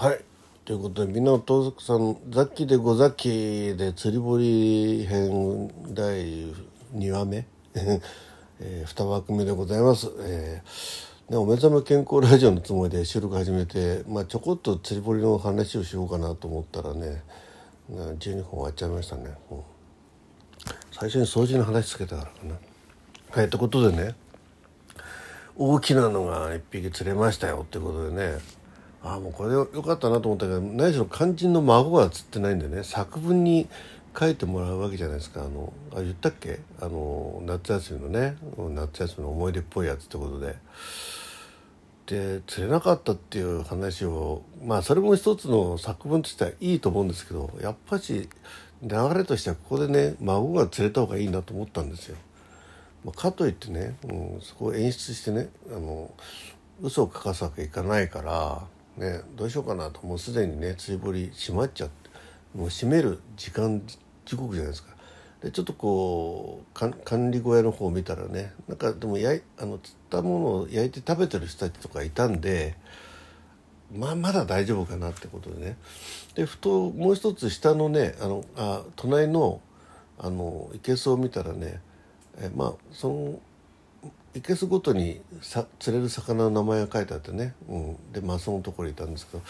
はい。ということでみんなお父さんザッキーでごザッキで釣り堀編第2話目、えー、2枠目でございます、えーね、お目覚め健康ラジオのつもりで収録始めて、まあ、ちょこっと釣り堀の話をしようかなと思ったらね12分終わっちゃいましたね、うん、最初に掃除の話つけたからかな。はいということでね大きなのが1匹釣れましたよってことでねああもうこれでよかったなと思ったけど何しろ肝心の孫が釣ってないんでね作文に書いてもらうわけじゃないですかあのあ言ったっけ？あの夏休みのね夏休みの思い出っぽいやつってことで。で釣れなかったっていう話をまあそれも一つの作文としてはいいと思うんですけどやっぱし流れとしてはここでね孫が釣れた方がいいなと思ったんですよ。まあ、かといってね、うん、そこを演出してねあの嘘を書かすわけいかないからね、どうしようかなともうすでにね釣り堀閉まっちゃってもう閉める時間時刻じゃないですか。でちょっとこう管理小屋の方を見たらねなんかでもやいあの釣ったものを焼いて食べてる人たちとかいたんでまあまだ大丈夫かなってことでねでふともう一つ下のねあのあ隣のあの生けすを見たらねえまあそのいけすごとにさ釣れる魚の名前が書いてあってね、うん、でマスのところにいたんですけど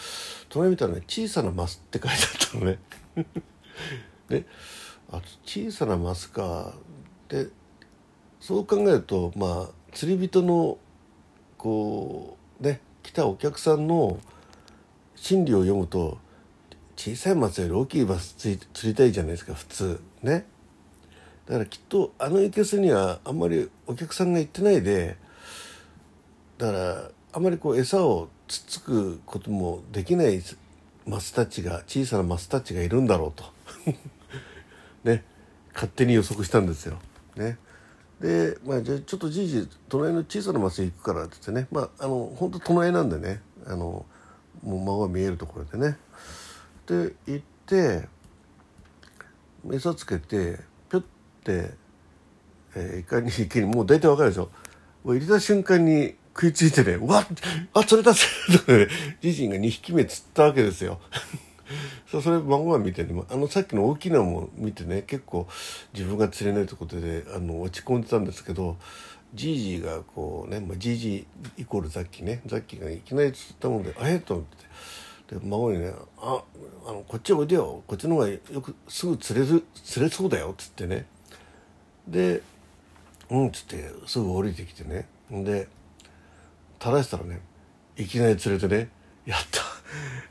隣見たらね「小さなマス」って書いてあったのね。であ小さなマスかでそう考えるとまあ釣り人のこうね来たお客さんの心理を読むと小さいマスより大きいマス釣りたいじゃないですか普通ね。だからきっとあの生けすにはあんまりお客さんが行ってないでだからあまりこう餌をつっつくこともできないマスたちが小さなマスたちがいるんだろうと。ね。勝手に予測したんですよ。ね、で、まあ、じゃあちょっとじいじ隣の小さなマス行くからって言ってね。まああの本当隣なんでね。あのもう孫が見えるところでね。で行って餌つけて、えー、いかにいけにもう大体わかるでしょ。もう入れた瞬間に食いついてね、うわあ、釣れた釣れた、自身が2匹目釣ったわけですよ。そうそれ孫が見てねあのさっきの大きなのも見てね結構自分が釣れないということであの落ち込んでたんですけどじいじがこうね、まあ、じいじイコールザッキーねザッキーがいきなり釣ったもんであえと思って。で孫にね「ああのこっちおいでよこっちの方がよくすぐ釣れる釣れそうだよ」っつってね。で「うん」っつってすぐ降りてきてね。で垂らしたらねいきなり連れてね「やった。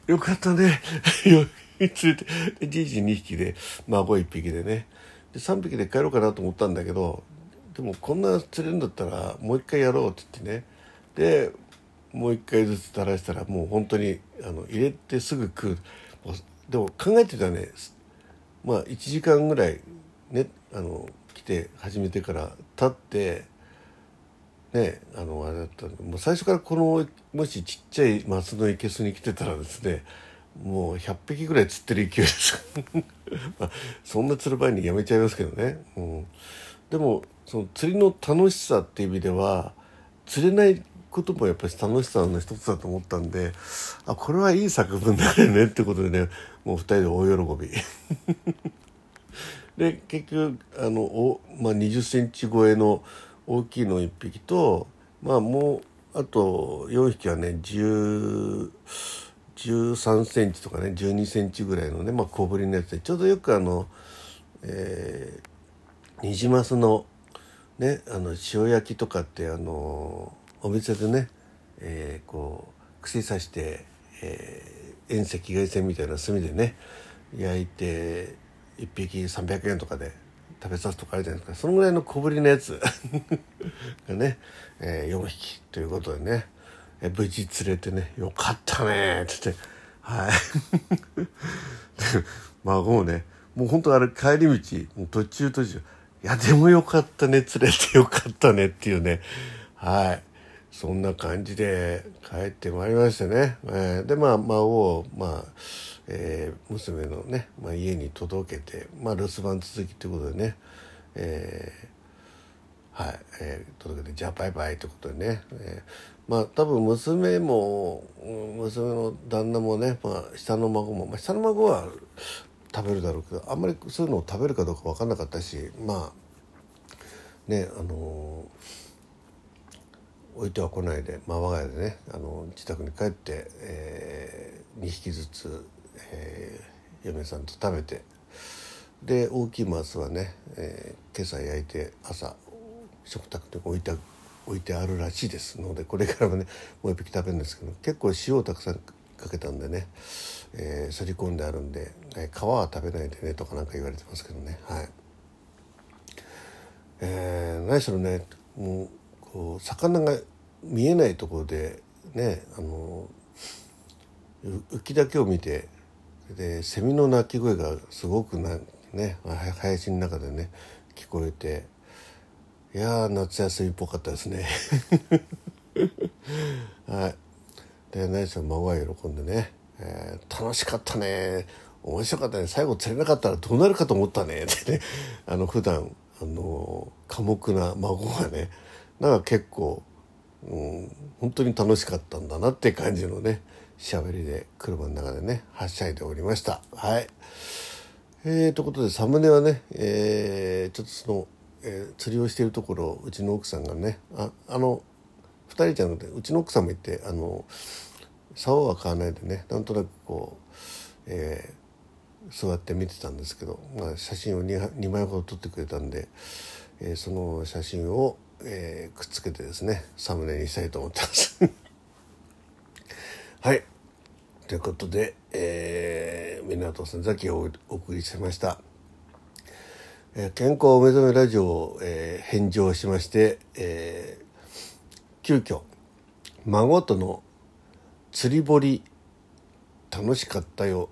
よかったね」連れて。でじいじ2匹で孫1匹でね。で3匹で帰ろうかなと思ったんだけどでもこんな釣れるんだったらもう一回やろうって言ってね。でもう一回ずつ垂らしたらもう本当にあの入れてすぐ食う。でも考えてたらね。まあ1時間ぐらいねあの来て始めてから立ってねあのあれだったもう最初からこのもしちっちゃい松の生けすに来てたらですねもう100匹ぐらい釣ってる勢いです。まあ、そんな釣る場合にやめちゃいますけどね、うん、でもその釣りの楽しさっていう意味では釣れないこともやっぱり楽しさの一つだと思ったんであこれはいい作文だよねってことでねもう2人で大喜び。で結局あのお、まあ、20センチ超えの大きいの1匹とまあもうあと4匹はね10 13センチとかね12センチぐらいのね、まあ、小ぶりのやつでちょうどよくあの、えー、ニジマスのねあの塩焼きとかってあのお店でね、えー、こう串刺して、えー、遠赤外線みたいな炭でね焼いて1匹300円とかで食べさすとかあるじゃないですかそのぐらいの小ぶりのやつ がね、えー、4匹ということでね、えー、無事釣れてねよかったねっつって。はい。孫もねもう本当あれ帰り道途中途中いやでもよかったね釣れてよかったねっていうね。はい。そんな感じで帰ってまいりましたね、えー、でまあ孫をまあえー、娘のね、まあ、家に届けて、まあ、留守番続きということでね、えー、はい、えー、届けてじゃあバイバイということでね、えまあ多分娘も娘の旦那もね、まあ、下の孫も、まあ、下の孫は食べるだろうけどあんまりそういうのを食べるかどうか分かんなかったしまあねあの置いては来ないで、まあ、我が家でねあの自宅に帰って、えー、2匹ずつ、えー、嫁さんと食べてで大きいマスはね、えー、今朝焼いて朝食卓で置いて置いてあるらしいですのでこれからもねもう一匹食べるんですけど結構塩をたくさんかけたんでね、えー、すり込んであるんで、えー、皮は食べないでねとかなんか言われてますけどねはい。えー、何しろねもうこう魚が見えないところでねあの浮きだけを見てでセミの鳴き声がすごくなね林の中でね聞こえていや夏休みっぽかったですね。はい。で何せ孫は喜んでね、えー、楽しかったね。面白かったね。最後釣れなかったらどうなるかと思ったね。ってね。あの普段あの寡黙な孫がねなんか結構、うん、本当に楽しかったんだなって感じのね喋りで車の中でねはしゃいでおりました。はい。えー、ということでサムネはね、えー、ちょっとその、えー、釣りをしているところをうちの奥さんがねああの2人じゃなくてうちの奥さんもいてあの竿は買わないでねなんとなくこう、えー、座って見てたんですけど、まあ、写真を 2, 2枚ほど撮ってくれたんで、えー、その写真を、えー、くっつけてですねサムネにしたいと思ってます。はい。ということで、えー、港さんザキをお送りしました。えー、健康お目覚めラジオを、えー、返上しまして、えー、急遽孫との釣り堀楽しかったよ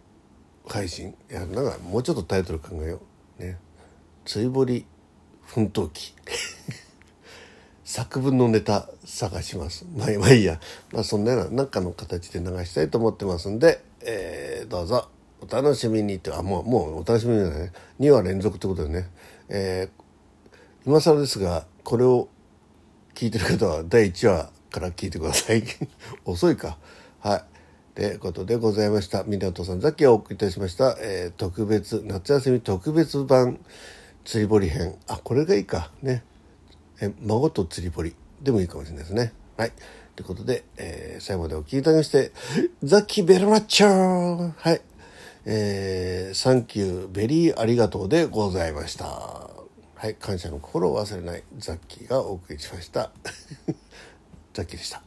配信。いやなんかもうちょっとタイトル考えよう。ね。釣り堀奮闘記。作文のネタ探します。まあ、まあいいや。まあそんなような何かの形で流したいと思ってますんで、えー、どうぞお楽しみにって、あ、もう、もうお楽しみにね。2話連続ってことでね。えー、今更ですが、これを聞いてる方は第1話から聞いてください。遅いか。はい。ということでございました。港さん、ザキをお送りいたしました。えー、特別、夏休み特別版釣り堀編。あ、これがいいか。ね。え孫と釣り堀でもいいかもしれないですね。はい。ということで、えー、最後までお聞きいただきまして、ザキベルマッチョはい。えー、 Thank you, very ありがとうでございました。はい。感謝の心を忘れないザッキーがお送りしました。ザッキーでした。